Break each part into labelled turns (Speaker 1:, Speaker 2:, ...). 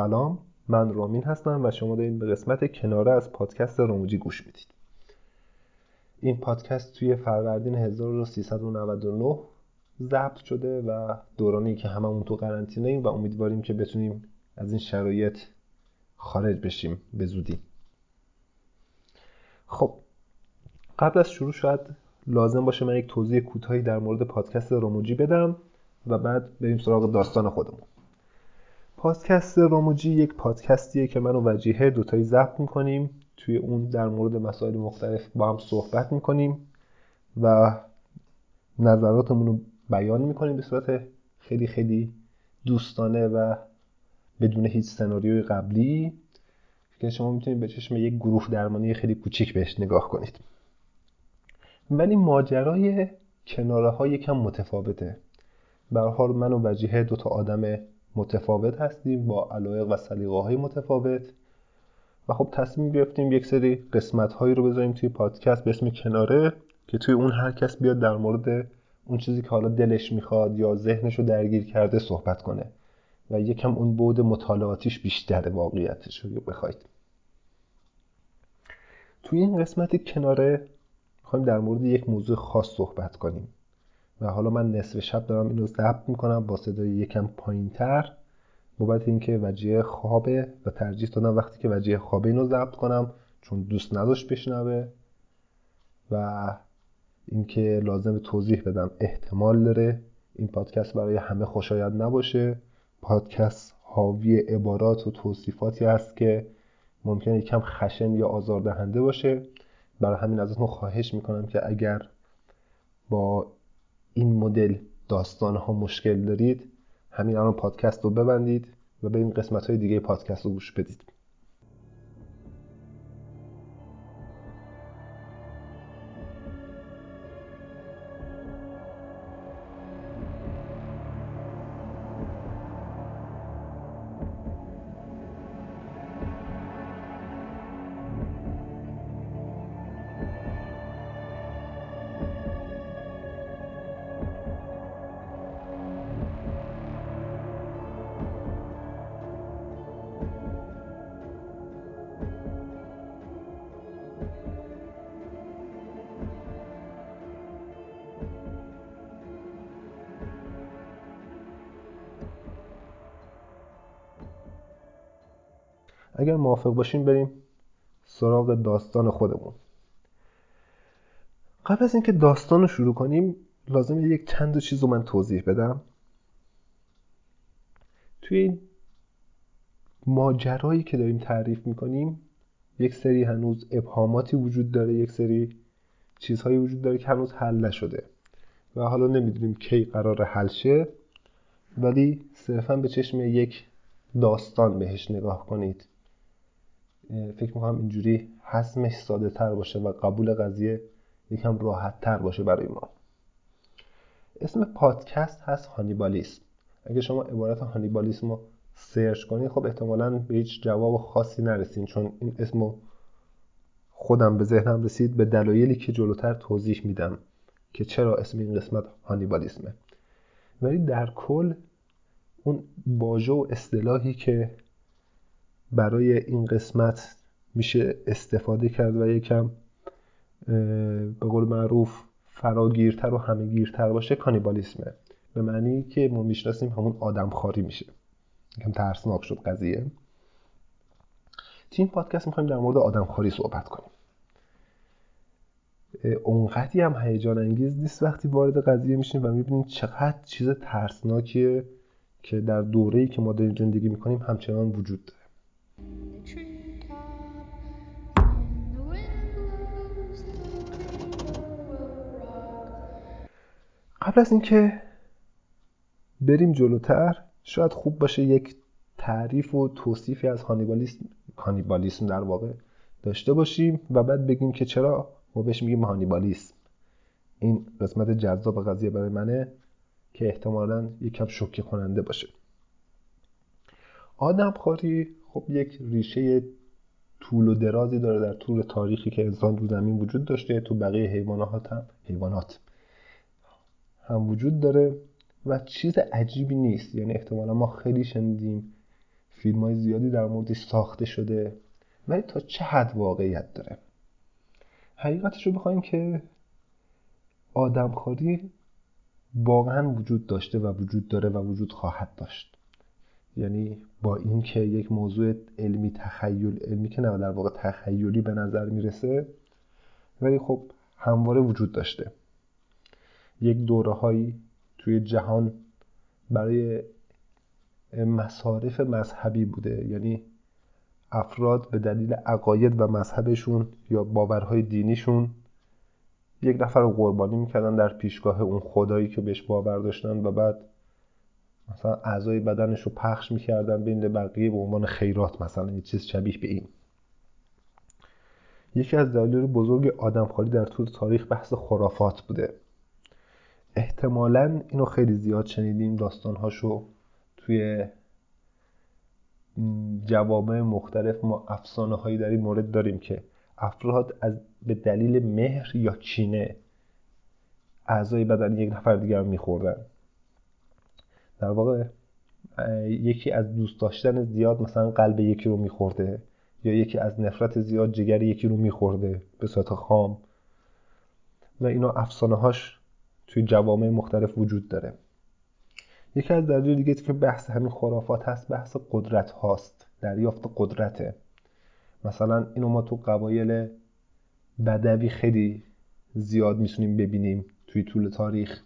Speaker 1: سلام من رامین هستم و شما دارید به قسمت کناره از پادکست راموجی گوش می‌دید. این پادکست توی فروردین 1399 ضبط شده و دورانی که هممون تو قرنطینه ایم و امیدواریم که بتونیم از این شرایط خارج بشیم به زودی. خب قبل از شروع شاید لازم باشه من یک توضیح کوتاهی در مورد پادکست راموجی بدم و بعد بریم سراغ داستان خودمون. پادکست راموجی یک پادکستیه که من و وجیه دوتایی ضبط می‌کنیم. توی اون در مورد مسائل مختلف با هم صحبت می‌کنیم و نظراتمون رو بیان می‌کنیم به صورت خیلی خیلی دوستانه و بدون هیچ سناریوی قبلی. که شما می‌تونید به چشم یک گروه درمانی خیلی کوچیک بهش نگاه کنید. ولی ماجرای کناره ها یکم متفاوته. به حال من و وجیه دو تا آدم متفاوت هستیم با علایق و سلیقه های متفاوت. و خب تصمیم گرفتیم یک سری قسمت هایی رو بذاریم توی پادکست به اسم کناره که توی اون هر کس بیاد در مورد اون چیزی که حالا دلش می‌خواد یا ذهنش رو درگیر کرده صحبت کنه. و یکم اون بود مطالعاتیش بیشتر واقعیتش رو بخواید. توی این قسمت کناره می‌خوایم در مورد یک موضوع خاص صحبت کنیم. و حالا من نصف شب دارم اینو ضبط می‌کنم با صدای یکم پایینتر. بابت اینکه وجیه خوابه و ترجیح دادم وقتی که وجیه خوابه اینو ضبط کنم چون دوست نداشت بشنوه و اینکه لازم توضیح بدم احتمال داره این پادکست برای همه خوشایند نباشه. پادکست حاوی عبارات و توصیفاتی است که ممکنه یکم خشن یا آزاردهنده باشه. برای همین ازتون خواهش می‌کنم که اگر با این مدل داستان ها مشکل دارید همین الان پادکست رو ببندید و به این قسمت های دیگه پادکست رو گوش بدید. اگر موافق باشیم بریم سراغ داستان خودمون. قبل از اینکه داستان رو شروع کنیم لازم یک چند چیز رو من توضیح بدم. توی این ماجرایی که داریم تعریف می‌کنیم یک سری هنوز ابهاماتی وجود داره یک سری چیزهایی وجود داره که هنوز حل نشده. و حالا نمی‌دونیم کی قرار حل شه ولی صرفا به چشم یک داستان بهش نگاه کنید. فکر می‌کنم اینجوری حسمش ساده تر باشه و قبول قضیه یکم راحت تر باشه برای ما. اسم پادکست هست هانیبالیسم. اگه شما عبارت هانیبالیسم رو سرچ کنید خب احتمالا به هیچ جواب خاصی نرسین چون این اسم خودم به ذهنم رسید به دلایلی که جلوتر توضیح میدم که چرا اسم این قسمت هانیبالیسمه. ولی در کل اون واژه و اصطلاحی که برای این قسمت میشه استفاده کرد و یکم به قول معروف فراگیرتر و همهگیرتر باشه کانیبالیسمه. به معنی که ما می‌شناسیم همون آدم خاری میشه. یکم ترسناک شد قضیه. این پادکست می‌خوایم در مورد آدم خاری صحبت کنیم. اونقدی هم هیجان انگیز نیست وقتی وارد قضیه میشیم و می‌بینیم چقدر چیز ترسناکیه که در دوره‌ای که ما داریم زندگی می‌کنیم همچنان وجود داره. قبل از اینکه بریم جلوتر شاید خوب باشه یک تعریف و توصیفی از هانیبالیسم کانیبالیسم در واقع داشته باشیم و بعد بگیم که چرا ما بهش میگیم هانیبالیسم. این قسمت جذاب قضیه برای منه که احتمالا یکم شوکه کننده باشه. آدم خاری خب یک ریشه طول و درازی داره در طول تاریخی که انسان رو زمین وجود داشته تو بقیه حیوانات هم حیوانات هم وجود داره و چیز عجیبی نیست. یعنی احتمالا ما خیلی شنیدیم فیلم های زیادی در موردش ساخته شده ولی تا چه حد واقعیت داره؟ حقیقتش رو بخوایم که آدمخواری واقعا وجود داشته و وجود داره و وجود خواهد داشت. یعنی با اینکه یک موضوع علمی تخیل علمی که نه در واقع تخیلی به نظر می‌رسه ولی خب همواره وجود داشته. یک دوره هایی توی جهان برای مصارف مذهبی بوده. یعنی افراد به دلیل عقاید و مذهبشون یا باورهای دینیشون یک نفر رو قربانی می‌کردن در پیشگاه اون خدایی که بهش باور داشتن و بعد مثلا اعضای بدنش رو پخش می‌کردن بین بقیه به عنوان خیرات مثلا یه چیز شبیه به این. یکی از دلایل بزرگ آدمخواری در طول تاریخ بحث خرافات بوده. احتمالا اینو خیلی زیاد شنیدیم داستانهاشو توی جوامع مختلف ما افسانه هایی در این مورد داریم که افراد از به دلیل مهر یا کینه اعضای بدن یک نفر دیگر میخوردن. در واقع یکی از دوست داشتن زیاد مثلا قلب یکی رو میخورده یا یکی از نفرت زیاد جگر یکی رو میخورده به صورت خام. و اینا افسانه هاش توی جوامع مختلف وجود داره. یکی از دلایل دیگه که بحث همین خرافات هست بحث قدرت هاست دریافت قدرته. مثلا اینو ما تو قبایل بدوی خیلی زیاد می‌تونیم ببینیم توی طول تاریخ.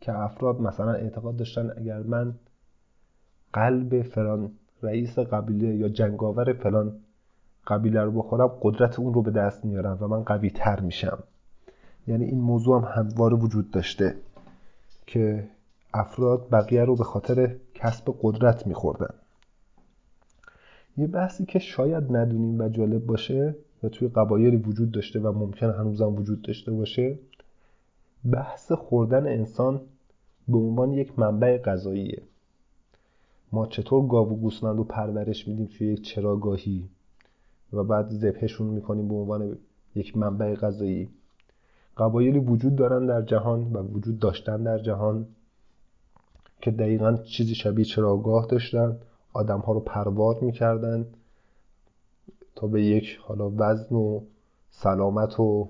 Speaker 1: که افراد مثلا اعتقاد داشتن اگر من قلب فلان رئیس قبیله یا جنگاور فلان قبیله رو بخورم قدرت اون رو به دست میارم و من قوی تر میشم. یعنی این موضوع هم همواره وجود داشته که افراد بقیه رو به خاطر کسب قدرت میخوردن. یه بحثی که شاید ندونیم و جالب باشه و توی قبایلی وجود داشته و ممکن هنوزم وجود داشته باشه بحث خوردن انسان به عنوان یک منبع غذاییه. ما چطور گاو و گوسفند رو پرورش میدیم توی یک چراگاهی و بعد ذبحشون می‌کنیم به عنوان یک منبع غذایی؟ قبایلی وجود دارن در جهان و وجود داشتن در جهان که دقیقا چیزی شبیه چراگاه داشتن آدم ها رو پروار می‌کردن تا به یک حالا وزن و سلامت و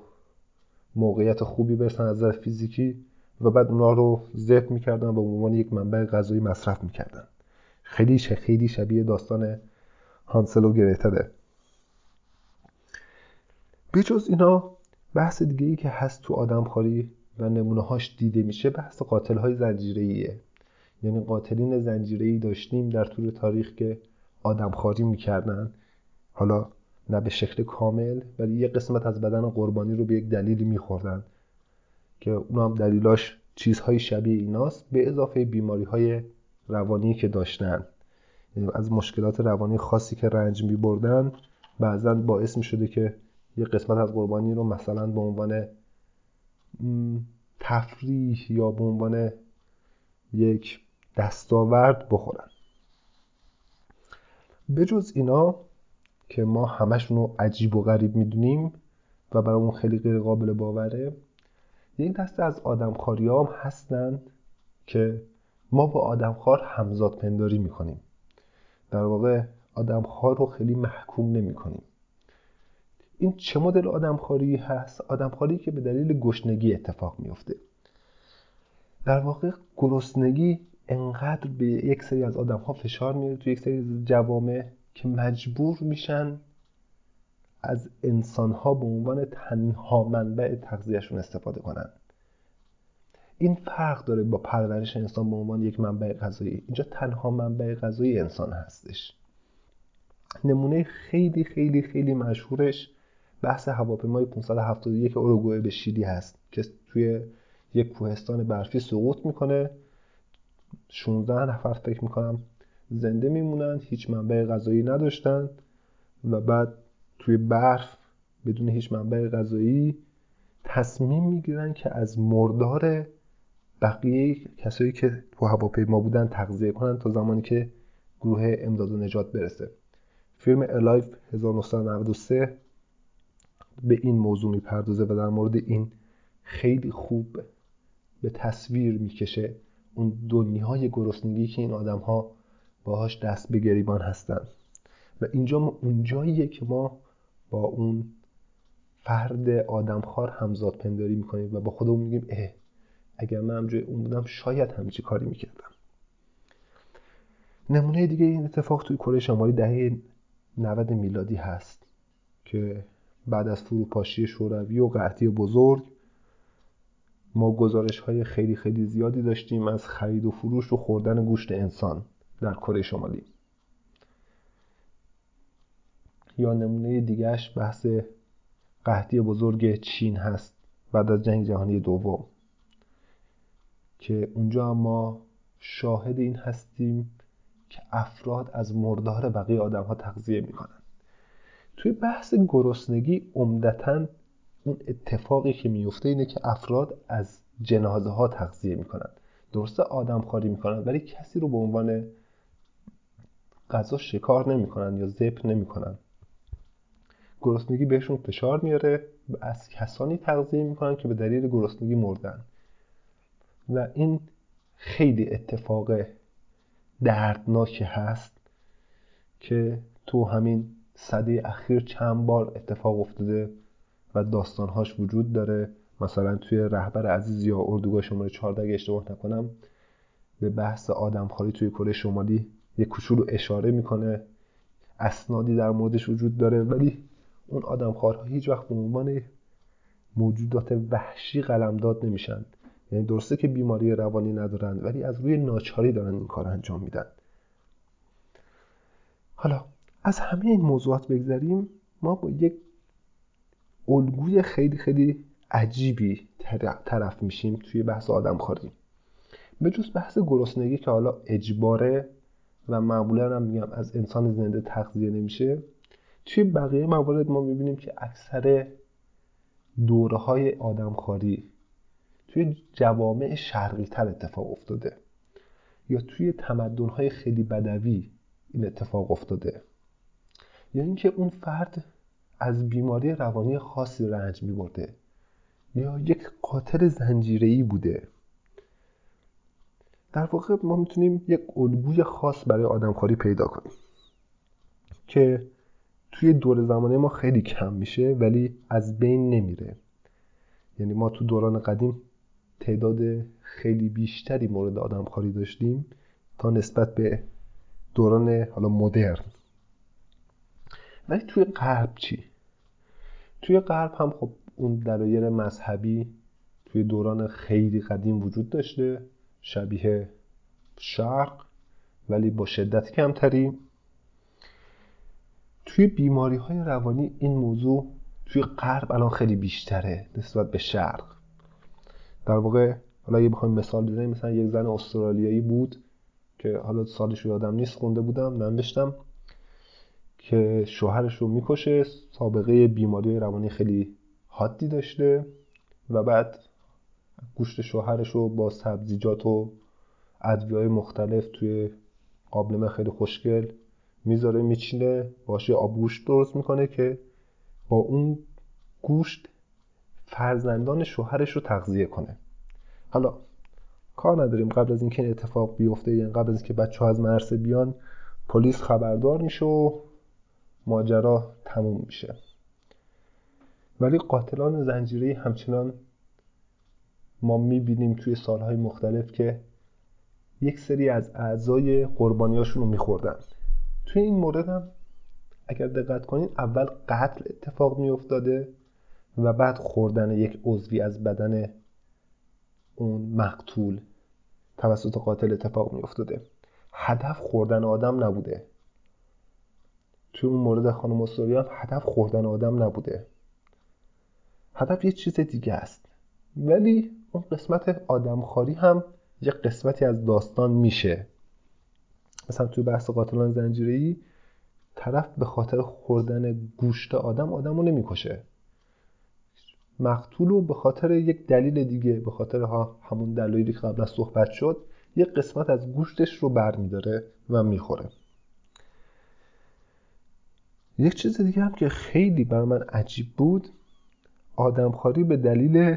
Speaker 1: موقعیت خوبی برسن از فیزیکی و بعد اونا رو ذبح می‌کردن و به عنوان یک منبع غذایی مصرف می‌کردن. خیلی خیلی شبیه داستان هانسل و گریتله بجز اینا بحث دیگه ای که هست تو آدمخواری و نمونه هاش دیده میشه بحث قاتل های زنجیره یعنی قاتلین زنجیره داشتیم در طول تاریخ که آدمخواری می‌کردن. حالا نه به شکل کامل ولی یه قسمت از بدن قربانی رو به یک دلیلی میخوردن که اون هم دلیلاش چیزهای شبیه ایناست به اضافه بیماری های روانی که داشتن. یعنی از مشکلات روانی خاصی که رنج می بردن بعضا باعث می شده که یه قسمت از قربانی رو مثلا به عنوان تفریح یا به عنوان یک دستاورد بخورن. بجز اینا که ما همشون رو عجیب و غریب می‌دونیم و برامون خیلی غیر قابل باوره. یک دسته از آدمخواری هم هستن که ما با آدمخوار همزاد پنداری می‌کنیم. در واقع آدمخوار رو خیلی محکوم نمی‌کنیم. این چه مدل آدمخواری هست؟ آدمخواری که به دلیل گشنگی اتفاق میفته در واقع گرسنگی انقدر به یک سری از آدم ها فشار میاره تو یک سری جوامع که مجبور میشن از انسان ها به عنوان تنها منبع تغذیهشون استفاده کنن. این فرق داره با پرورش انسان به عنوان یک منبع غذایی. اینجا تنها منبع غذایی انسان هستش. نمونه خیلی خیلی خیلی مشهورش بحث هواپیمای 571 اوروگوئه به شیلی هست که توی یک کوهستان برفی سقوط می‌کنه. 16 نفر فکر می‌کنم زنده میمونن هیچ منبع غذایی نداشتن و بعد توی برف بدون هیچ منبع غذایی تصمیم می‌گیرن که از مردار بقیه کسایی که تو هواپیما بودن تغذیه کنن تا زمانی که گروه امداد و نجات برسه. فیلم الایف 1993 به این موضوع می‌پردازه و در مورد این خیلی خوب به تصویر می‌کشه. اون دنیای گرسنگی که این آدم ها باهاش دست به گریبان هستن. و اینجا ما اونجاییه که ما با اون فرد آدمخوار همزاد پنداری می‌کنیم و با خودمون میگیم اه اگر من جای اون بودم شاید همچی کاری می‌کردم. نمونه دیگه این اتفاق توی کره شمالی دهه 90 میلادی هست که بعد از فروپاشی شوروی و قحطی بزرگ ما گزارش های خیلی خیلی زیادی داشتیم از خرید و فروش و خوردن گوشت انسان. در کره شمالی. یا نمونه دیگهش بحث قحطی بزرگ چین هست بعد از جنگ جهانی دوم. که اونجا ما شاهد این هستیم که افراد از مردار بقیه آدم ها تغذیه می‌کنن. توی بحث گرسنگی عمدتا اون اتفاقی که میفته اینه که افراد از جنازه ها تغذیه می‌کنن. درسته آدم خاری می‌کنن ولی کسی رو به عنوان غذا شکار نمی‌کنن یا ذبح نمی‌کنن. گرسنگی بهشون فشار میاره و از کسانی تغذیه می‌کنن که به دلیل گرسنگی مردن. و این خیلی اتفاق دردناکی هست که تو همین صده اخیر چند بار اتفاق افتاده و داستانهاش وجود داره. مثلا توی رهبر عزیز یا اردوگاه شماره 14 اگه اشتباه نکنم به بحث آدمخواری توی کره شمالی یه کوچولو اشاره می‌کنه. اسنادی در موردش وجود داره ولی اون آدمخوارها هیچ وقت به عنوان موجودات وحشی قلمداد نمیشن. یعنی درسته که بیماری روانی ندارن ولی از روی ناچاری دارن این کار انجام میدن. حالا از همه این موضوعات بگذریم ما با یک الگوی خیلی خیلی عجیبی طرف میشیم توی بحث آدم خاری به جز بحث گرسنگی که حالا اجباره و معمولا هم میگم از انسان زنده تغذیه نمیشه. توی بقیه موارد ما می‌بینیم که اکثر دوره های آدمخواری توی جوامع شرقی تر اتفاق افتاده یا توی تمدن های خیلی بدوی این اتفاق افتاده. یا اینکه اون فرد از بیماری روانی خاصی رنج میبرده یا یک قاتل زنجیره‌ای بوده. در واقع ما می‌تونیم یک الگوی خاص برای آدمخواری پیدا کنیم که توی دور زمانه ما خیلی کم میشه ولی از بین نمیره. یعنی ما تو دوران قدیم تعداد خیلی بیشتری مورد آدمخواری داشتیم تا نسبت به دوران حالا مدرن. ولی توی غرب چی؟ توی غرب هم خب اون دلایل مذهبی توی دوران خیلی قدیم وجود داشته. شبیه شرق ولی با شدت کمتری. توی بیماری های روانی این موضوع توی غرب الان خیلی بیشتره نسبت به شرق. در واقع حالا اگه بخوایم مثال بزنیم مثلا یک زن استرالیایی بود که حالا سالش رو یادم نیست خونده بودم ننوشتم که شوهرش رو می‌کشه سابقه بیماری روانی خیلی حادی داشته و بعد گوشت شوهرش رو با سبزیجات و ادویه مختلف توی قابلمه خیلی خوشگل می‌ذاره میچینه باشه آب گوشت درست می‌کنه که با اون گوشت فرزندان شوهرش رو تغذیه کنه. حالا کار نداریم قبل از اینکه این اتفاق بیفته یعنی قبل از اینکه بچه ها از مرسه بیان پلیس خبردار میشه و ماجرا تموم میشه. ولی قاتلان زنجیره همچنان ما می‌بینیم توی سالهای مختلف که یک سری از اعضای قربانیاشون رو میخوردن. توی این مورد هم اگر دقت کنید اول قتل اتفاق میافتاده و بعد خوردن یک عضوی از بدن اون مقتول توسط قاتل اتفاق میافتاده. هدف خوردن آدم نبوده. توی اون مورد خانم استوری هم هدف خوردن آدم نبوده. هدف یه چیز دیگه است. ولی اون قسمت آدمخواری هم یه قسمتی از داستان میشه. مثلا توی بحث قاتلان زنجیری طرف به خاطر خوردن گوشت آدم آدم رو نمی‌کشه. مقتول رو به خاطر یک دلیل دیگه به خاطر ها همون دلایلی که قبلا صحبت شد یه قسمت از گوشتش رو برمیداره و می‌خوره. یک چیز دیگه هم که خیلی بر من عجیب بود آدمخواری به دلیل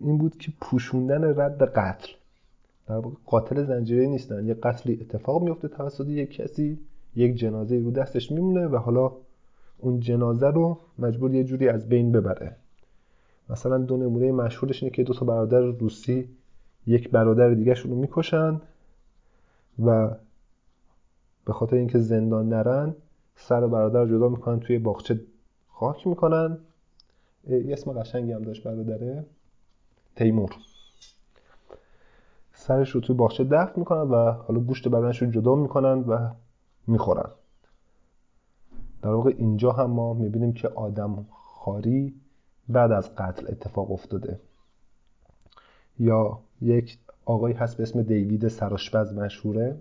Speaker 1: این بود که پوشوندن رد قتل. در واقع قاتل زنجیره نیستن. یه قتلی اتفاق میفته توسط یک کسی یک جنازه رو دستش میمونه و حالا اون جنازه رو مجبور یه جوری از بین ببره. مثلا دو نمونه مشهورش اینه که دو تا برادر روسی یک برادر دیگه رو می‌کشن و به خاطر اینکه زندان نرن سر برادر جدا می‌کنن توی باغچه خاک می‌کنن. یه اسم قشنگی هم داشت برادره. تیمور. سرش رو توی باغچه دفن می‌کنن و حالا گوشت بدنش رو جدا می‌کنن و می‌خورن. در واقع اینجا هم ما می‌بینیم که آدم خاری بعد از قتل اتفاق افتاده. یا یک آقایی هست به اسم دیوید سراشپز مشهوره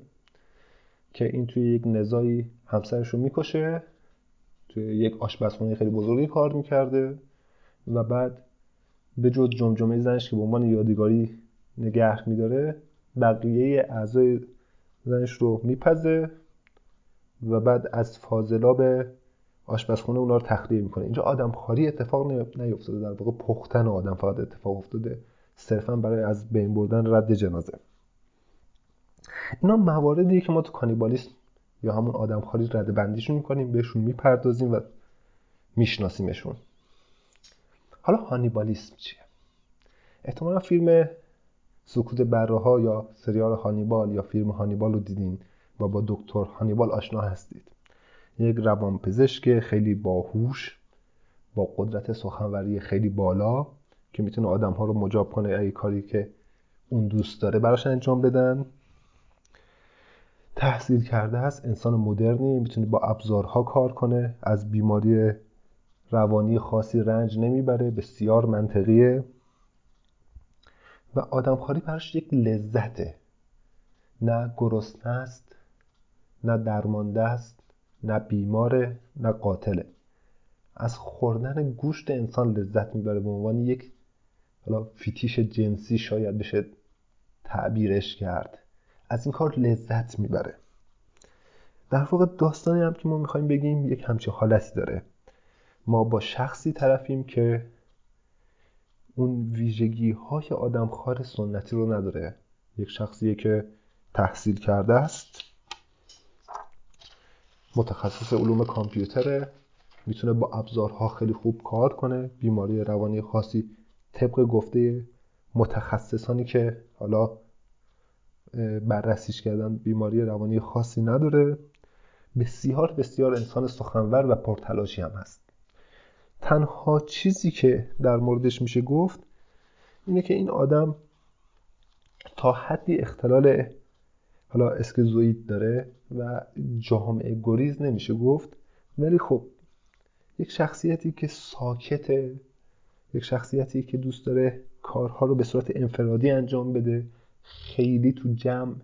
Speaker 1: که این توی یک نزایی همسرش رو می‌کشه توی یک آشپزخونه خیلی بزرگی کار می‌کرده و بعد به جز جمجمه زنش که به عنوان یادگاری نگه میداره بقیه اعضای زنش رو میپزه و بعد از فاضلاب آشپزخونه اونا رو تخلیه می‌کنه. اینجا آدم خاری اتفاق نیفتاده. در واقع پختن آدم فقط اتفاق افتاده. صرفا برای از بین بردن رد جنازه. اینا مواردیه که ما تو کانیبالیسم یا همون آدم خاری رد بندیشون می‌کنیم بهشون می‌پردازیم و میشناسیمشون. حالا هانیبالیسم چیه؟ احتمالا فیلم سکوت بره ها یا سریال هانیبال یا فیلم هانیبال رو دیدین و با دکتر هانیبال آشنا هستید. یک روانپزشک خیلی باهوش با قدرت سخنوری خیلی بالا که می‌تونه آدم ها رو مجاب کنه ای کاری که اون دوست داره براش انجام بدن. تحصیل کرده است انسان مدرنی می‌تونه با ابزارها کار کنه از بیماری روانی خاصی رنج نمی‌بره بسیار منطقیه و آدمخواری براش یک لذته. نه گرسنه است نه درمانده است نه بیماره نه قاتله. از خوردن گوشت انسان لذت می‌بره به عنوان یک حالا فیتیش جنسی شاید بشه تعبیرش کرد. از این کار لذت می‌بره. در واقع داستانی هم که ما می‌خوایم بگیم یک همچین حالتی داره. ما با شخصی طرفیم که اون ویژگی های آدمخوار سنتی رو نداره. یک شخصیه که تحصیل کرده است. متخصص علوم کامپیوتره. می‌تونه با ابزارها خیلی خوب کار کنه. بیماری روانی خاصی طبق گفته متخصصانی که حالا بررسیش کردن بیماری روانی خاصی نداره. بسیار بسیار انسان سخنور و پرتلاشی هم هست. تنها چیزی که در موردش میشه گفت اینه که این آدم تا حدی اختلال حالا اسکیزوید داره و جامعه گریز نمیشه گفت ولی خب یک شخصیتی که ساکته یک شخصیتی که دوست داره کارها رو به صورت انفرادی انجام بده خیلی تو جمع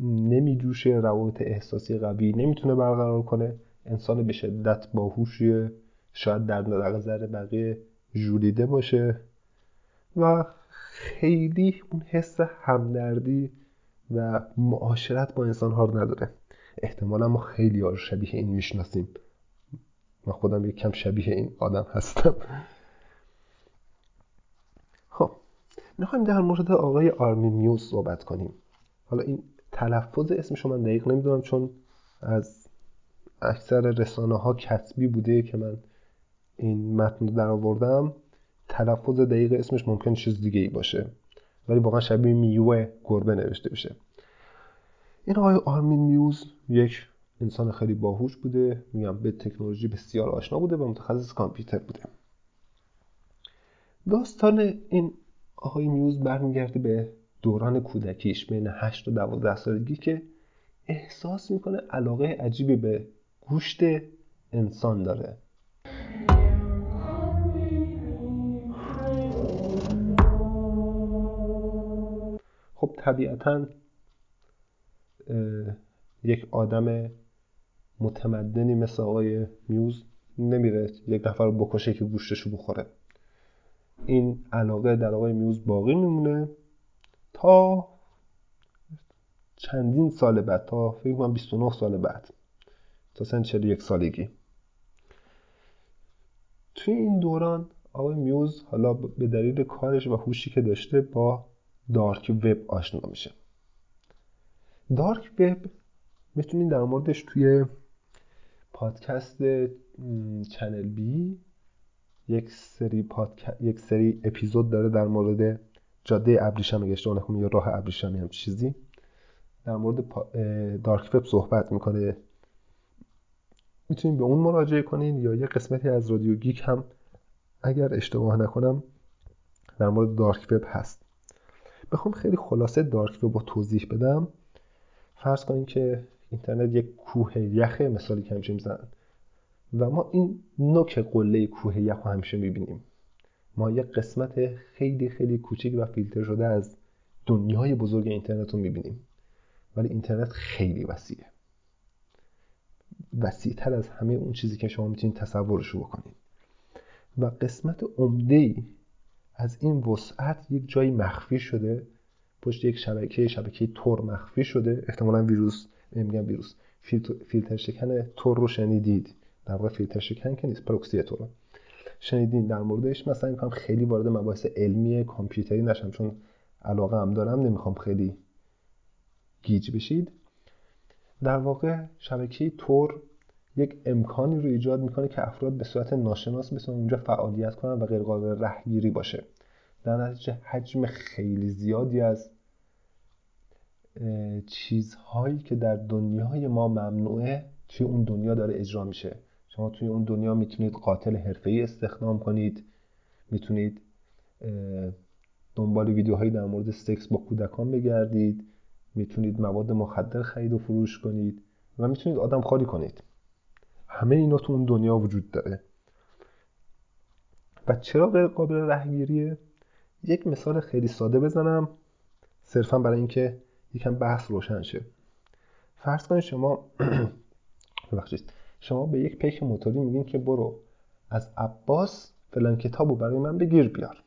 Speaker 1: نمیجوشه روابط احساسی قوی نمی‌تونه برقرار کنه انسان به شدت باهوشیه شاید در نظر بقیه جولیده باشه و خیلی اون حس همدردی و معاشرت با انسان ها رو نداره. احتمالا ما خیلی ها شبیه این می‌شناسیم. من خودم یک کم شبیه این آدم هستم. خب می‌خوایم در مورد آقای آرمین میوز صحبت کنیم. حالا این تلفظ اسمش من دقیق نمی‌دونم چون از اکثر رسانه ها کتبی بوده که من این متن در آوردم تلفظ دقیق اسمش ممکن چیز دیگه ای باشه ولی واقعا شبیه میوه گربه نوشته بشه این آقای آرمین میوز یک انسان خیلی باهوش بوده میگم به تکنولوژی بسیار آشنا بوده و متخصص کامپیوتر بوده. داستان این آقای میوز برمیگرده به دوران کودکیش بین 8 و 12 سالگی که احساس می‌کنه علاقه عجیبی به گوشت انسان داره. خب طبیعتا یک آدم متمدنی مثل آقای میوز نمیره یک نفر بکشه که گوشتشو بخوره. این علاقه در آقای میوز باقی میمونه تا چندین سال بعد تا فکر کنم 29 سال بعد تا سن 41 سالگی. توی این دوران آقای میوز حالا به دلیل کارش و هوشی که داشته با دارک وب آشنا میشه. دارک وب می‌تونید در موردش توی پادکست چنل بی یک سری پادک... یک سری اپیزود داره در مورد جاده ابریشم اگه اشتباه نکنم یا راه ابریشمی هم چیزی. در مورد. dark web صحبت می‌کنه. می‌تونید به اون مراجعه کنین یا یه قسمتی از رادیو گیک هم اگر اشتباه نکنم در مورد dark web هست. بخوام خیلی خلاصه دارک رو توضیح بدم. فرض کنید که اینترنت یک کوه یخه مثالی که همیشه می‌زنن. و ما این نوک قله کوه یخ رو همیشه می‌بینیم. ما یک قسمت خیلی خیلی کوچیک و فیلتر شده از دنیای بزرگ اینترنت رو می‌بینیم. ولی اینترنت خیلی وسیعه. وسیعتر از همه اون چیزی که شما می‌تونید تصورش رو بکنید. و قسمت عمده از این وسعت یک جایی مخفی شده پشت یک شبکه شبکه تور مخفی شده. احتمالا ویروس میگم ویروس. فیلتر شکن تور رو شنیدید. در واقع فیلتر شکن که نیست پروکسی تور. شنیدین در موردش. مثلا می‌خوام خیلی وارد مباحث علمی کامپیوتری نشم چون علاقه هم دارم نمی‌خوام خیلی گیج بشید. در واقع شبکه تور یک امکانی رو ایجاد می‌کنه که افراد به صورت ناشناس بتونن اونجا فعالیت کنن و غیر قابل رهگیری باشه. در نتیجه حجم خیلی زیادی از چیزهایی که در دنیای ما ممنوعه توی اون دنیا داره اجرا میشه. شما توی اون دنیا می‌تونید قاتل حرفه‌ای استخدام کنید می‌تونید دنبال ویدیوهایی در مورد سکس با کودکان بگردید می‌تونید مواد مخدر خرید و فروش کنید و می‌تونید آدم خالی کنید. همه اینا تو اون دنیا وجود داره. و چرا غیر قابل رهگیریه؟ یک مثال خیلی ساده بزنم. صرفا برای اینکه یکم بحث روشن شه. فرض کنید شما ببخشید. شما به یک پیک موتوری میگین که برو از عباس فلان کتابو برای من بگیر بیار.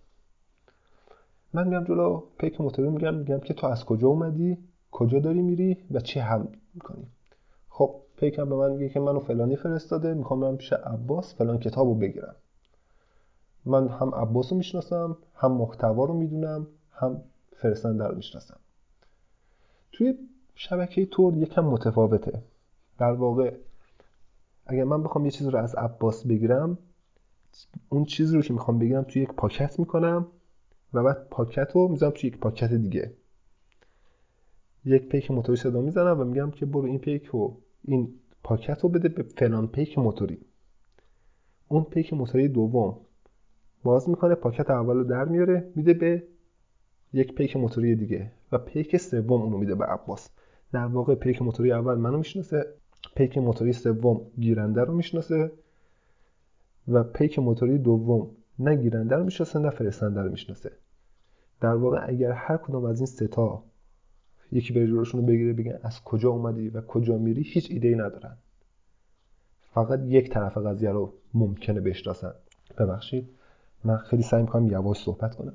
Speaker 1: من میام جلو پیک موتوری میگم میگم که تو از کجا اومدی؟ کجا داری میری؟ و چی هم می‌کنی؟ پیکم به من میگه که منو فلانی فرستاده می‌خوام برم پیش عباس فلان کتابو بگیرم. من هم عباس رو می‌شناسم هم محتوا رو می‌دونم هم فرستنده رو می‌شناسم. توی شبکه تور یکم متفاوته. در واقع اگر من بخوام یه چیز رو از عباس بگیرم اون چیزی رو که می‌خوام بگیرم توی یک پاکت می‌کنم و بعد پاکت رو می‌ذارم توی یک پاکت دیگه. یک پیک موتوری صدا می‌زنم و میگم که برو این پیک رو این پاکت رو بده به فلان پیک موتوری. اون پیک موتوری دوم باز می‌کنه پاکت اول رو در میاره میده به یک پیک موتوری دیگه و پیک سوم اونو میده به عباس. در واقع پیک موتوری اول منو می‌شناسه پیک موتوری سوم گیرنده رو می‌شناسه و پیک موتوری دوم نه گیرنده رو می‌شناسه نه فرستنده رو می‌شناسه. در واقع اگر هر کدام از این ستا یکی بره جلوشون رو بگیره بگن از کجا اومدی و کجا میری؟ هیچ ایده ای ندارن. فقط یک طرف قضیه رو ممکنه بشناسن. ببخشید من خیلی سعی می‌کنم یواش صحبت کنم.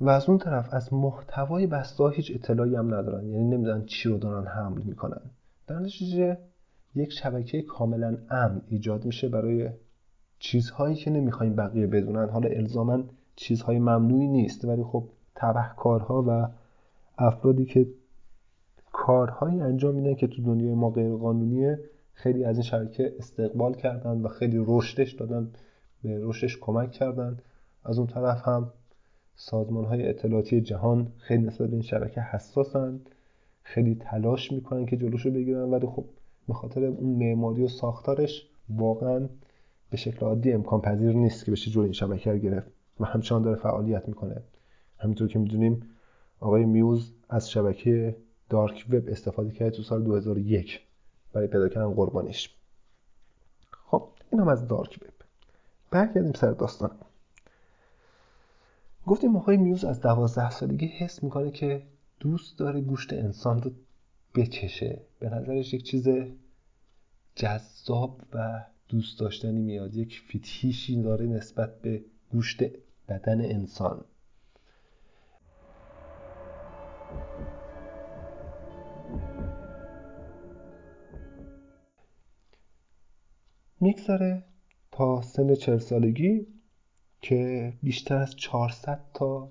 Speaker 1: و از اون طرف از محتوای بسته هیچ اطلاعی هم ندارن. یعنی نمی‌دونن چی رو دارن حمل می‌کنن. در نتیجه یک شبکه کاملا امن ایجاد میشه برای چیزهایی که نمی‌خوایم بقیه بدونن. حالا الزاما چیزهای ممنوعی نیست ولی خب تبهکارها و افرادی که کارهایی انجام میدن که تو دنیای ما غیر قانونیه خیلی از این شبکه استقبال کردن و خیلی رشدش دادن به رشدش کمک کردن. از اون طرف هم سازمان های اطلاعاتی جهان خیلی نسبت به این شبکه حساسن خیلی تلاش می‌کنن که جلوشو بگیرن ولی خب به خاطر اون معماری و ساختارش واقعا به شکل عادی امکان پذیر نیست که بشه جلوی این شبکه رو گرفت و همچنان داره فعالیت می‌کنه. همینطور که می‌دونیم آقای میوز از شبکه دارک وب استفاده کرد تو سال 2001 برای پیدا کردن قربانیش. خب این هم از دارک وب برگردیم سر داستان. گفتیم آقای میوز از دوازده سالگی حس می‌کنه که دوست داره گوشت انسان رو بچشه. به نظرش یک چیز جذاب و دوست داشتنی میاد. یک فتیشی داره نسبت به گوشت بدن انسان. میگذره تا سن چهل سالگی که بیشتر از 400 تا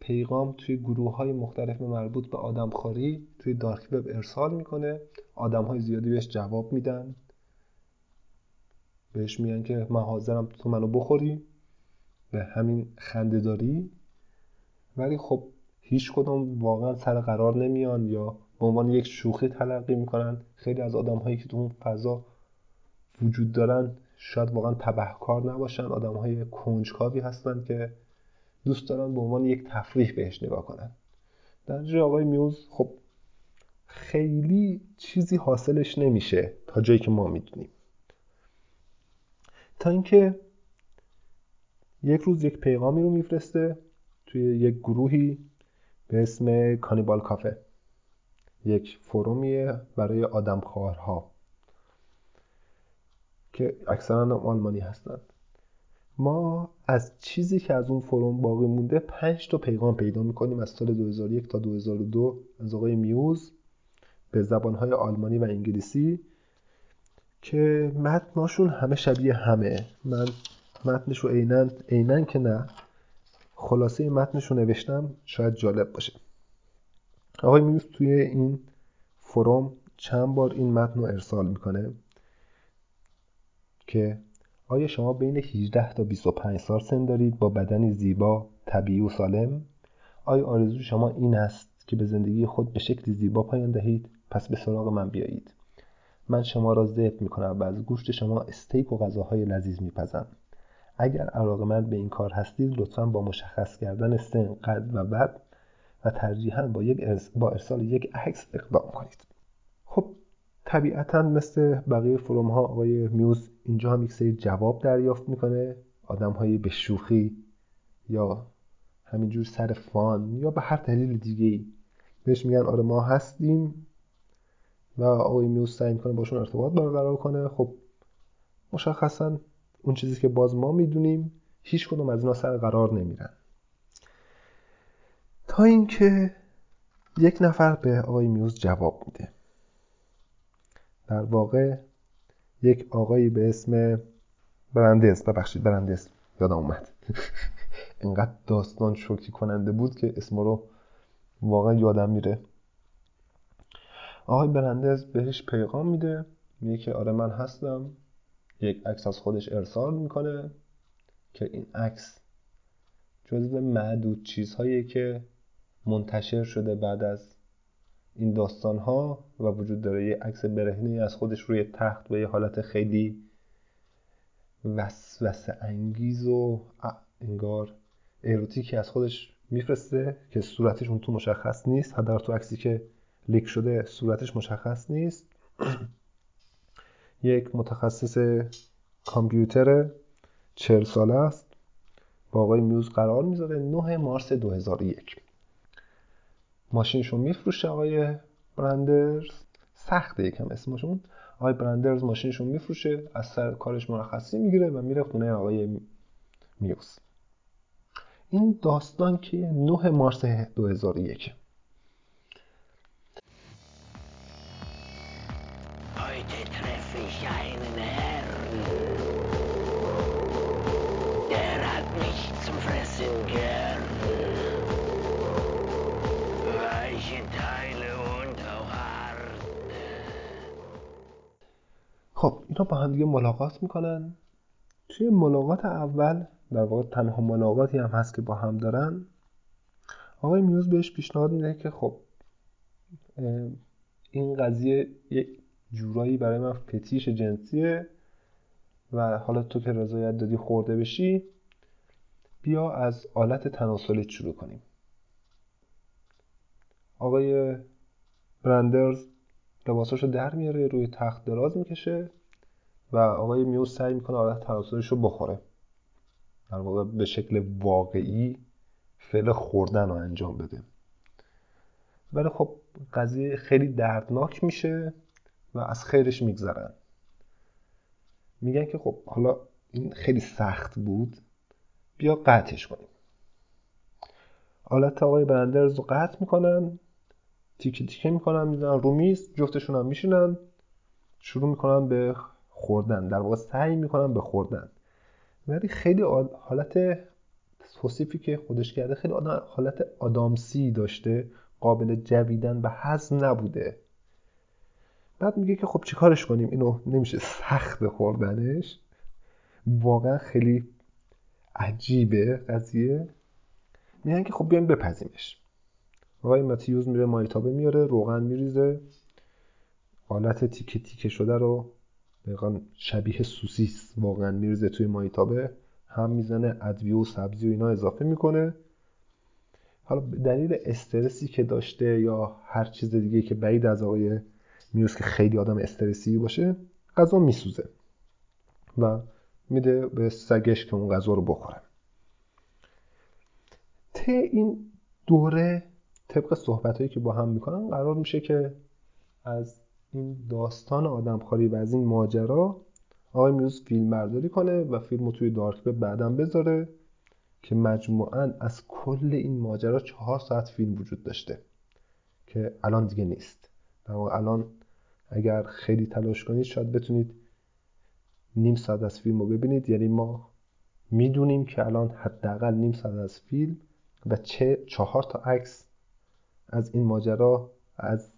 Speaker 1: پیغام توی گروه های مختلف مربوط به آدمخواری توی دارک وب ارسال می‌کنه. آدم های زیادی بهش جواب میدن. بهش میگن که من حاضرم تو منو بخوری. به همین خنده داری ولی خب هیچ کدوم واقعا سر قرار نمیان یا به عنوان یک شوخی تلقی می‌کنن. خیلی از آدم هایی که تو اون فضا وجود دارن شاید واقعا تبهکار نباشن. آدم های کنجکاوی هستن که دوست دارن به عنوان یک تفریح بهش نگاه کنن. در جای آقای میوز خب خیلی چیزی حاصلش نمیشه تا جایی که ما می‌دونیم. تا اینکه یک روز یک پیغامی رو میفرسته توی یک گروهی به اسم کانیبال کافه. یک فرومیه برای آدمخوارها که اکثرا آلمانی هستند. ما از چیزی که از اون فروم باقی مونده پنج تا پیغام پیدا می‌کنیم از سال 2001 تا 2002 از آقای میوز به زبانهای آلمانی و انگلیسی که متناشون همه شبیه همه. من متنش رو عینا که نه. خلاصه متنش رو نوشتم شاید جالب باشه آقای میوز توی این فروم چند بار این متن رو ارسال می‌کنه که آیا شما بین 18 تا 25 سال سن دارید با بدنی زیبا، طبیعی و سالم؟ آیا آرزو شما این است که به زندگی خود به شکلی زیبا پایان دهید؟ پس به سراغ من بیایید. من شما را ذبح می‌کنم و از گوشت شما استیک و غذاهای لذیذ میپزم. اگر من به این کار هستید لطفا با مشخص کردن سن، قد و بد و ترجیحاً با, یک با ارسال یک عکس اقدام کنید. خب طبیعتا مثل بقیه فروم ها آقای میوز اینجا هم یک سری جواب دریافت می‌کنه. آدم هایی به شوخی یا همینجور سر فان یا به هر دلیل دیگه ای بهش میگن آره ما هستیم و آقای میوز سعی می‌کنه باشون ارتباط برقرار کنه. خب مشخصا اون چیزی که باز ما می‌دونیم هیچ کدوم از اینا سر قرار نمیرن. تا اینکه یک نفر به آقای میوز جواب میده. در واقع یک آقایی به اسم برندز ببخشید برندز یادم اومد. اینقدر داستان شوکی کننده بود که اسم رو واقعا یادم میره. آقای برندز بهش پیغام میده میگه که آره من هستم. یک عکس از خودش ارسال می‌کنه که این عکس جزو معدود چیزهایی که منتشر شده بعد از این داستان ها و وجود داره. یه عکس برهنه از خودش روی تخت و یه حالت خیلی وسوسه انگیز و انگار اروتیکی از خودش میفرسته که صورتش اون تو مشخص نیست. حداقل تو عکسی که لیک شده صورتش مشخص نیست. یک متخصص کامپیوتر چهل ساله است. با آقای میوز قرار می‌ذاره 9 مارس 2001 ماشینشون میفروشه آقای برندرز. سخته یکم اسمشون. آقای برندرز ماشینشون میفروشه از سر کارش مرخصی می‌گیره و میره خونه آقای میوز. این داستان که 9 مارس 2001 خب اینا با هم دیگه ملاقات می‌کنن. توی ملاقات اول در واقع تنها ملاقاتی هم هست که با هم دارن. آقای میوز بهش پیشنهاد میده که خب این قضیه یک جورایی برای من فتیش جنسیه و حالا تو که رضایت دادی خورده بشی بیا از آلت تناسلیت شروع کنیم. آقای برندرز لباساشو در میاره روی تخت دراز می‌کشه و آقای میوز سعی می‌کنه آلت تناسلیش رو بخوره. در واقع به شکل واقعی فعل خوردن رو انجام بده. ولی خب قضیه خیلی دردناک میشه. و از خیرش میگذرن. میگن که خب حالا این خیلی سخت بود بیا قطعش کنیم. آلت آقای برندرز رو قطع می‌کنن تیکه تیکه می‌کنن می‌زنن رو میز جفتشون هم میشینن شروع می‌کنن به خوردن. در واقع سعی می‌کنن به خوردن. ولی خیلی حالت توصیفی که خودش کرده خیلی حالت آدامسی داشته قابل جویدن و هضم نبوده. بعد میگه که خب چیکارش کنیم؟ اینو نمیشه سخت خوردنش. واقعا خیلی عجیبه قضیه. میگن که خب بیایم بپزیمش. آقای ماتیوز میره مایتابه میاره روغن میریزه. حالت تیکه تیکه شده رو دقیقا شبیه سوسیس واقعا میریزه توی مایتابه هم می‌زنه ادویه و سبزی و اینا اضافه می‌کنه. حالا دلیل استرسی که داشته یا هر چیز دیگه که بعید از آقای میوز که خیلی آدم استرسی باشه غذا میسوزه و میده به سگش که اون غذا رو بخوره. ته این دوره طبق صحبت هایی که با هم می‌کنن قرار میشه که از این داستان آدمخواری و از این ماجرا آقای میوز فیلم برداری کنه و فیلم رو توی دارک به بعدم بذاره که مجموعا از کل این ماجرا چهار ساعت فیلم وجود داشته که الان دیگه نیست. در الان اگر خیلی تلاش کنید شاید بتونید نیم ساعت از فیلم رو ببینید. یعنی ما می‌دونیم که الان حداقل نیم ساعت از فیلم و چه چهار تا عکس از این ماجرا از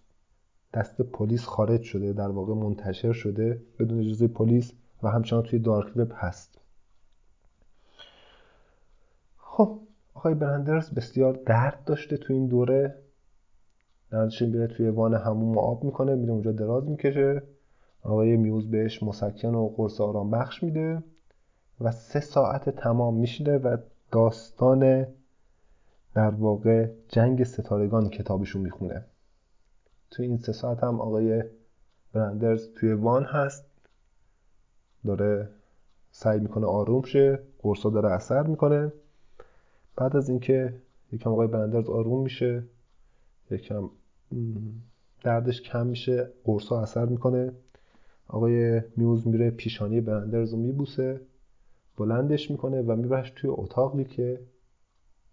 Speaker 1: دست پلیس خارج شده در واقع منتشر شده بدون اجازه پلیس و همچنان توی دارک وب هست. خب آقای برندرز بسیار درد داشته توی این دوره. دردش میره توی وان هموم آب می‌کنه میره اونجا دراز می‌کشه. آقای میوز بهش مسکن و قرص آرام بخش میده و سه ساعت تمام میشینه و داستان در واقع جنگ ستارگان کتابشون می‌خونه. توی این سه ساعت هم آقای برندرز توی وان هست. داره سعی می‌کنه آروم شه قرصا داره اثر می‌کنه. بعد از اینکه یکم آقای برندرز آروم میشه یکم دردش کم میشه قرصا اثر می‌کنه. آقای میوز میره پیشانی برندرز رو میبوسه بلندش می‌کنه و میبرش توی اتاقی که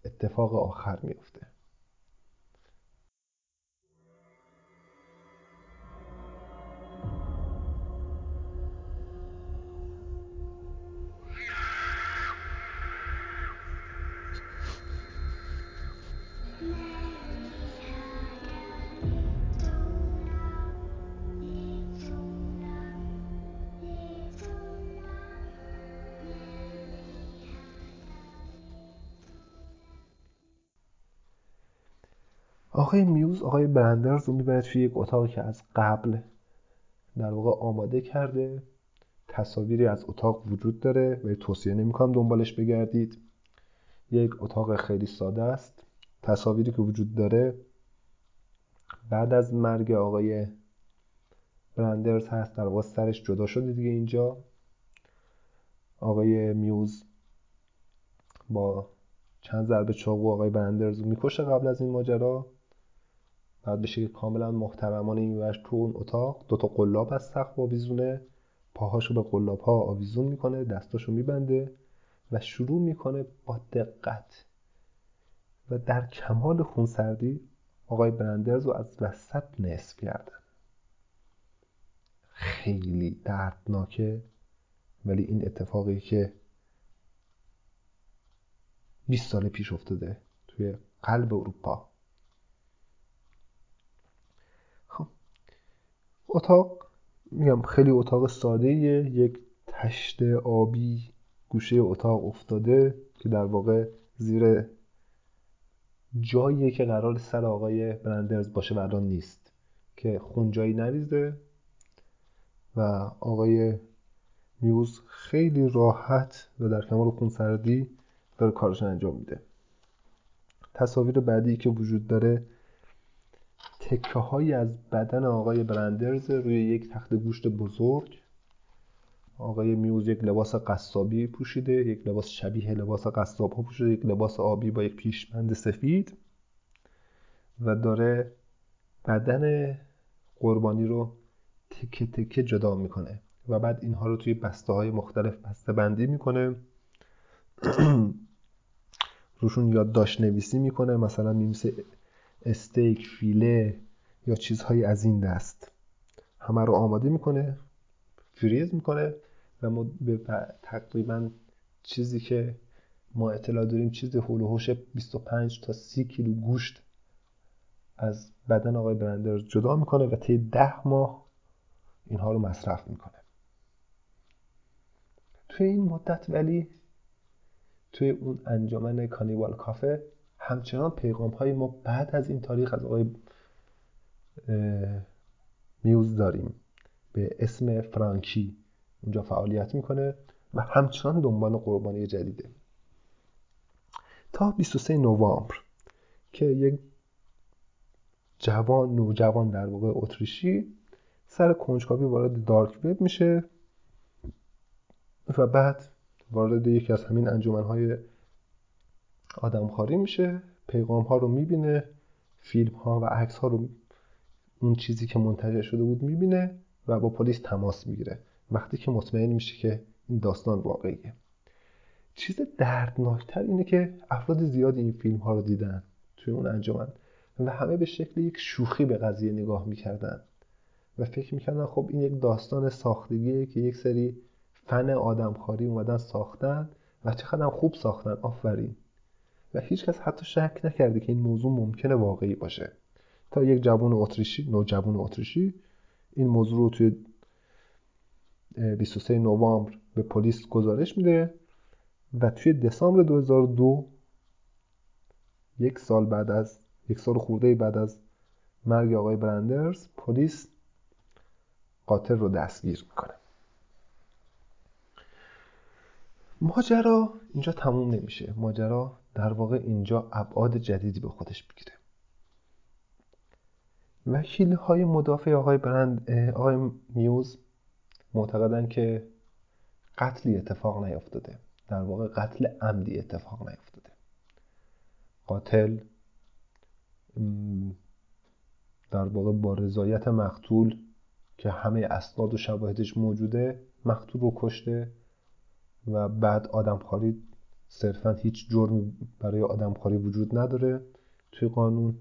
Speaker 1: اتفاق آخر میفته آقای برندرز رو می‌بره توی یک اتاقی که از قبل در واقع آماده کرده. تصاویری از اتاق وجود داره. ولی توصیه نمی‌کنم دنبالش بگردید. یک اتاق خیلی ساده است. تصاویری که وجود داره بعد از مرگ آقای برندرز هست. در واقع سرش جدا شده دیگه اینجا. آقای میوز با چند ضربه چاقو آقای برندرز رو می‌کشه قبل از این ماجرا. بعد به شکل کاملا محترمانه میبرش تو اون اتاق دوتا قلاب از سقف آویزونه. پاهاشو به قلاب ها آویزون می‌کنه دستاشو میبنده و شروع می‌کنه با دقت و در کمال خونسردی آقای برندرز رو از وسط نصف کردن. خیلی دردناکه ولی این اتفاقی که 20 سال پیش افتاده توی قلب اروپا. اتاق. میگم خیلی اتاق ساده یک تشت آبی گوشه اتاق افتاده که در واقع زیر جاییه که قرار سر آقای برندرز باشه و الان نیست. که خون جایی نریزه و آقای میوز خیلی راحت و در کمال خونسردی داره کارش انجام میده. تصاویر بعدی که وجود داره تکه هایی از بدن آقای برندرز روی یک تخت گوشت بزرگ. آقای میوز یک لباس قصابی پوشیده یک لباس شبیه لباس قصاب ها پوشیده یک لباس آبی با یک پیشبند سفید. و داره بدن قربانی رو تکه تکه جدا می‌کنه و بعد اینها رو توی بسته های مختلف بسته بندی می‌کنه. روشون یادداشت نویسی می‌کنه مثلا میمیسه استیک فیله یا چیزهایی از این دست. همه رو آماده می‌کنه فریز می‌کنه و ما به تقریبا چیزی که ما اطلاع داریم چیزی حول 25 تا 30 کیلو گوشت از بدن آقای برندرز جدا می‌کنه و طی ده ماه اینها رو مصرف می‌کنه. توی این مدت ولی توی اون انجمن کانیوال کافه همچنان پیغام های ما بعد از این تاریخ از آقای میوز داریم. به اسم فرانکی. اونجا فعالیت می‌کنه و همچنان دنبال قربانی جدیده. تا 23 نوامبر که یک جوان نوجوان در واقع اتریشی سر کنجکاوی وارد دارک وب میشه و بعد وارد یکی از همین انجمنهای آدمخواری میشه پیغام ها رو می‌بینه فیلم ها و عکس ها رو اون چیزی که منتشر شده بود می‌بینه و با پلیس تماس می‌گیره. وقتی که مطمئن میشه که این داستان واقعیه. چیز دردناکتر اینه که افراد زیادی این فیلم ها رو دیدن توی اون انجمن و همه به شکل یک شوخی به قضیه نگاه می‌کردن و فکر می‌کردن خب این یک داستان ساختگیه که یک سری فن آدمخواری اومدن ساختن و چقدر خوب ساختن. آفرین. و هیچکس حتی شک نکرده که این موضوع ممکنه واقعی باشه. تا یک جوان اتریشی نوجوان اتریشی این موضوع رو توی 23 نوامبر به پلیس گزارش میده و توی دسامبر 2002 یک سال بعد از یک سال خورده بعد از مرگ آقای برندرز پلیس قاتل رو دستگیر می‌کنه. ماجرا اینجا تموم نمیشه. ماجرا در واقع اینجا ابعاد جدیدی به خودش می‌گیره. وکیل های مدافع آقای برند آقای میوز معتقدن که قتلی اتفاق نیفتاده. در واقع قتل عمدی اتفاق نیفتاده. قاتل در واقع با رضایت مقتول که همه اسناد و شواهدش موجوده مقتول رو کشته و بعد آدمخواری صرفا هیچ جرمی برای آدمخواری وجود نداره توی قانون.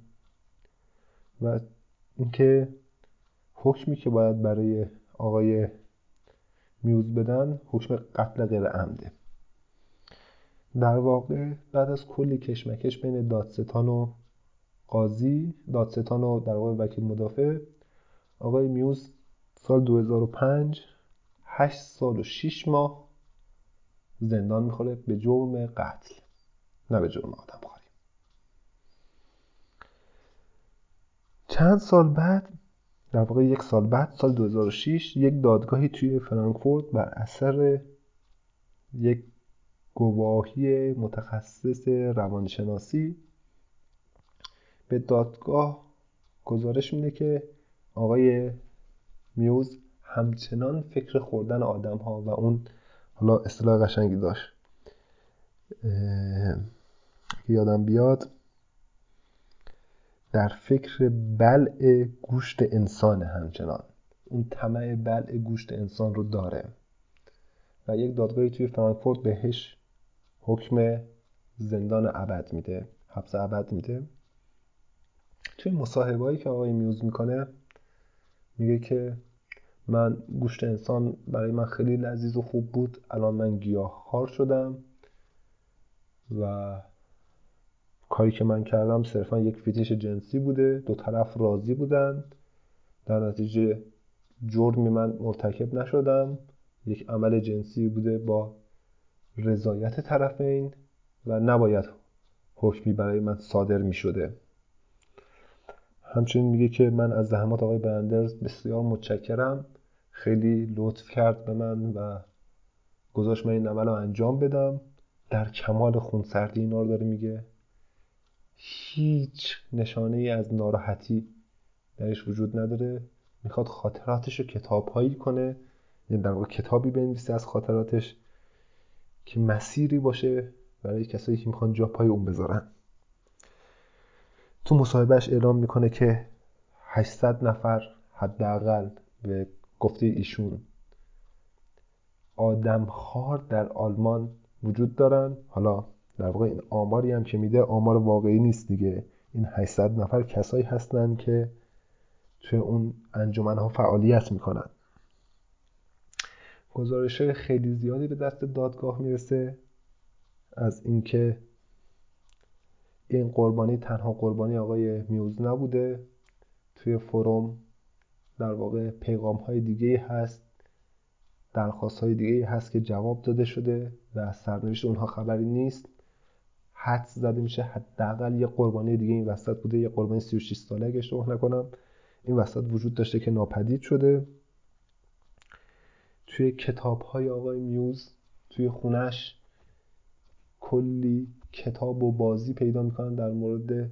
Speaker 1: و اینکه حکمی که باید برای آقای میوز بدن حکم قتل غیر عمده. در واقع بعد از کلی کشمکش بین دادستان و قاضی دادستان و در واقع وکیل مدافع آقای میوز سال 2005 8 سال و 6 ماه زندان می‌خوره به جرم قتل. نه به جرم آدم خواهی چند سال بعد در واقع یک سال بعد سال 2006 یک دادگاهی توی فرانکفورت بر اثر یک گواهی متخصص روانشناسی به دادگاه گزارش میده که آقای میوز همچنان فکر خوردن آدم ها و اون حالا اصطلاح قشنگی داشت. یادم بیاد در فکر بلع گوشت انسان همچنان. اون طمع بلع گوشت انسان رو داره. و یک دادگاهی توی فرانکفورت بهش حکم زندان ابد میده حبس ابد میده. توی مصاحبهایی که آقای میوز می‌کنه میگه که من گوشت انسان برای من خیلی لذیذ و خوب بود. الان من گیاه شدم و کاری که من کردم صرفا یک فیتش جنسی بوده. دو طرف راضی بودن. در نتیجه جرمی من مرتکب نشدم. یک عمل جنسی بوده با رضایت طرفین و نباید حکمی برای من صادر می شده. همچنین میگه که من از زحمات آقای برندرز بسیار متشکرم. خیلی لطف کرد به من و گذاشت من این عمل رو انجام بدم. در کمال خونسردی اینا رو داره میگه. هیچ نشانه ای از ناراحتی درش وجود نداره. می‌خواد خاطراتش رو کتاب کنه. یعنی در واقع کتابی بنویسه از خاطراتش که مسیری باشه برای کسایی که می‌خوان جا پای اون بذارن. تو مصاحبهش اعلام می‌کنه که 800 نفر حداقل به گفته ایشون. آدمخوار در آلمان وجود دارن. حالا در واقع این آماری هم که میده آمار واقعی نیست دیگه. این 800 نفر کسایی هستن که توی اون انجمن ها فعالیت می‌کنن. گزارش خیلی زیادی به دست دادگاه می‌رسه از اینکه این قربانی تنها قربانی آقای میوز نبوده. توی فروم در واقع پیغام های دیگه هست درخواست های دیگه هست که جواب داده شده و از سرنوشت اونها خبری نیست. حد زده میشه حداقل یه قربانی دیگه این وسط بوده یه قربانی 36 ساله اگه اشتباه نکنم. این وسط وجود داشته که ناپدید شده. توی کتاب های آقای میوز توی خونش کلی کتاب و بازی پیدا می‌کنن در مورد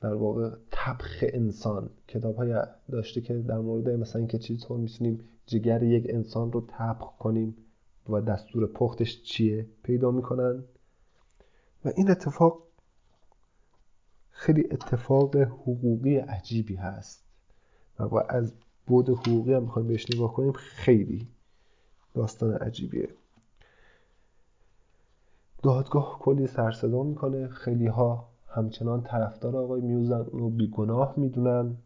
Speaker 1: در واقع تبخ انسان. کتاب های داشته که در مورد مثلا اینکه چطور می‌تونیم جگر یک انسان رو تبخ کنیم و دستور پختش چیه پیدا می‌کنن. و این اتفاق خیلی اتفاق حقوقی عجیبی هست. و از بود حقوقی هم می‌خوایم بهش نگاه کنیم خیلی داستان عجیبیه. دادگاه کلی سرصدا می‌کنه خیلی ها همچنان طرفدار آقای میوزن رو بیگناه می‌دونن.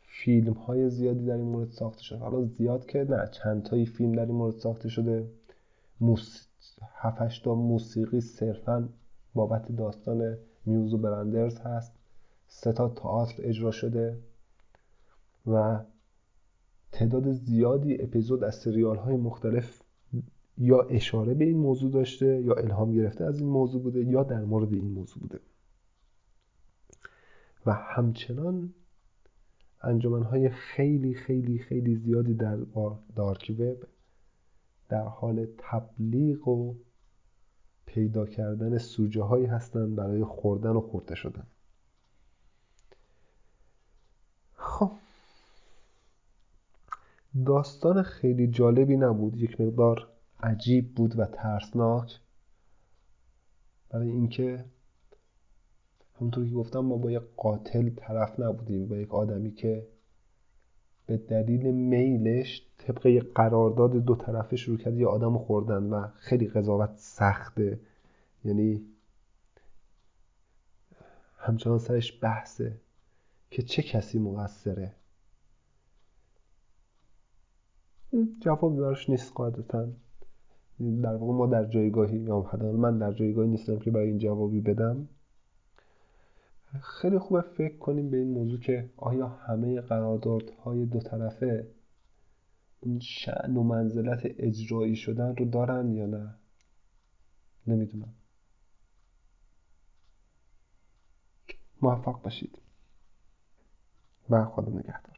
Speaker 1: فیلم های زیادی در این مورد ساخته شده. حالا زیاد که نه چند تایی فیلم در این مورد ساخته شده. موس... تا موسیقی صرفا بابت داستان میوز و برندرز هست. سه تا تئاتر اجرا شده و تعداد زیادی اپیزود از سریال های مختلف یا اشاره به این موضوع داشته یا الهام گرفته از این موضوع بوده یا در مورد این موضوع بوده. و همچنان های خیلی خیلی خیلی زیادی در دارک وب در حال تبلیغ و پیدا کردن سوژه هایی هستند برای خوردن و خورده شدن. خب. داستان خیلی جالبی نبود. یک مقدار عجیب بود و ترسناک. برای اینکه همونطور که گفتم ما با یک قاتل طرف نبودیم با یک آدمی که به دلیل میلش طبق قرارداد دو طرفه شروع کرد یه آدم خوردن و خیلی قضاوت سخته. یعنی همچنان سرش بحثه که چه کسی مقصره. جوابی براش نیست قاعدتا. در واقع ما در جایگاهی یا حداقل من در جایگاهی نیستم که برای این جوابی بدم. خیلی خوبه فکر کنیم به این موضوع که آیا همه قراردادهای دو طرفه اون شعن و منزلت اجرایی شدن رو دارن یا نه؟ نمی‌دونم. موفق باشید. و خدا نگهدار.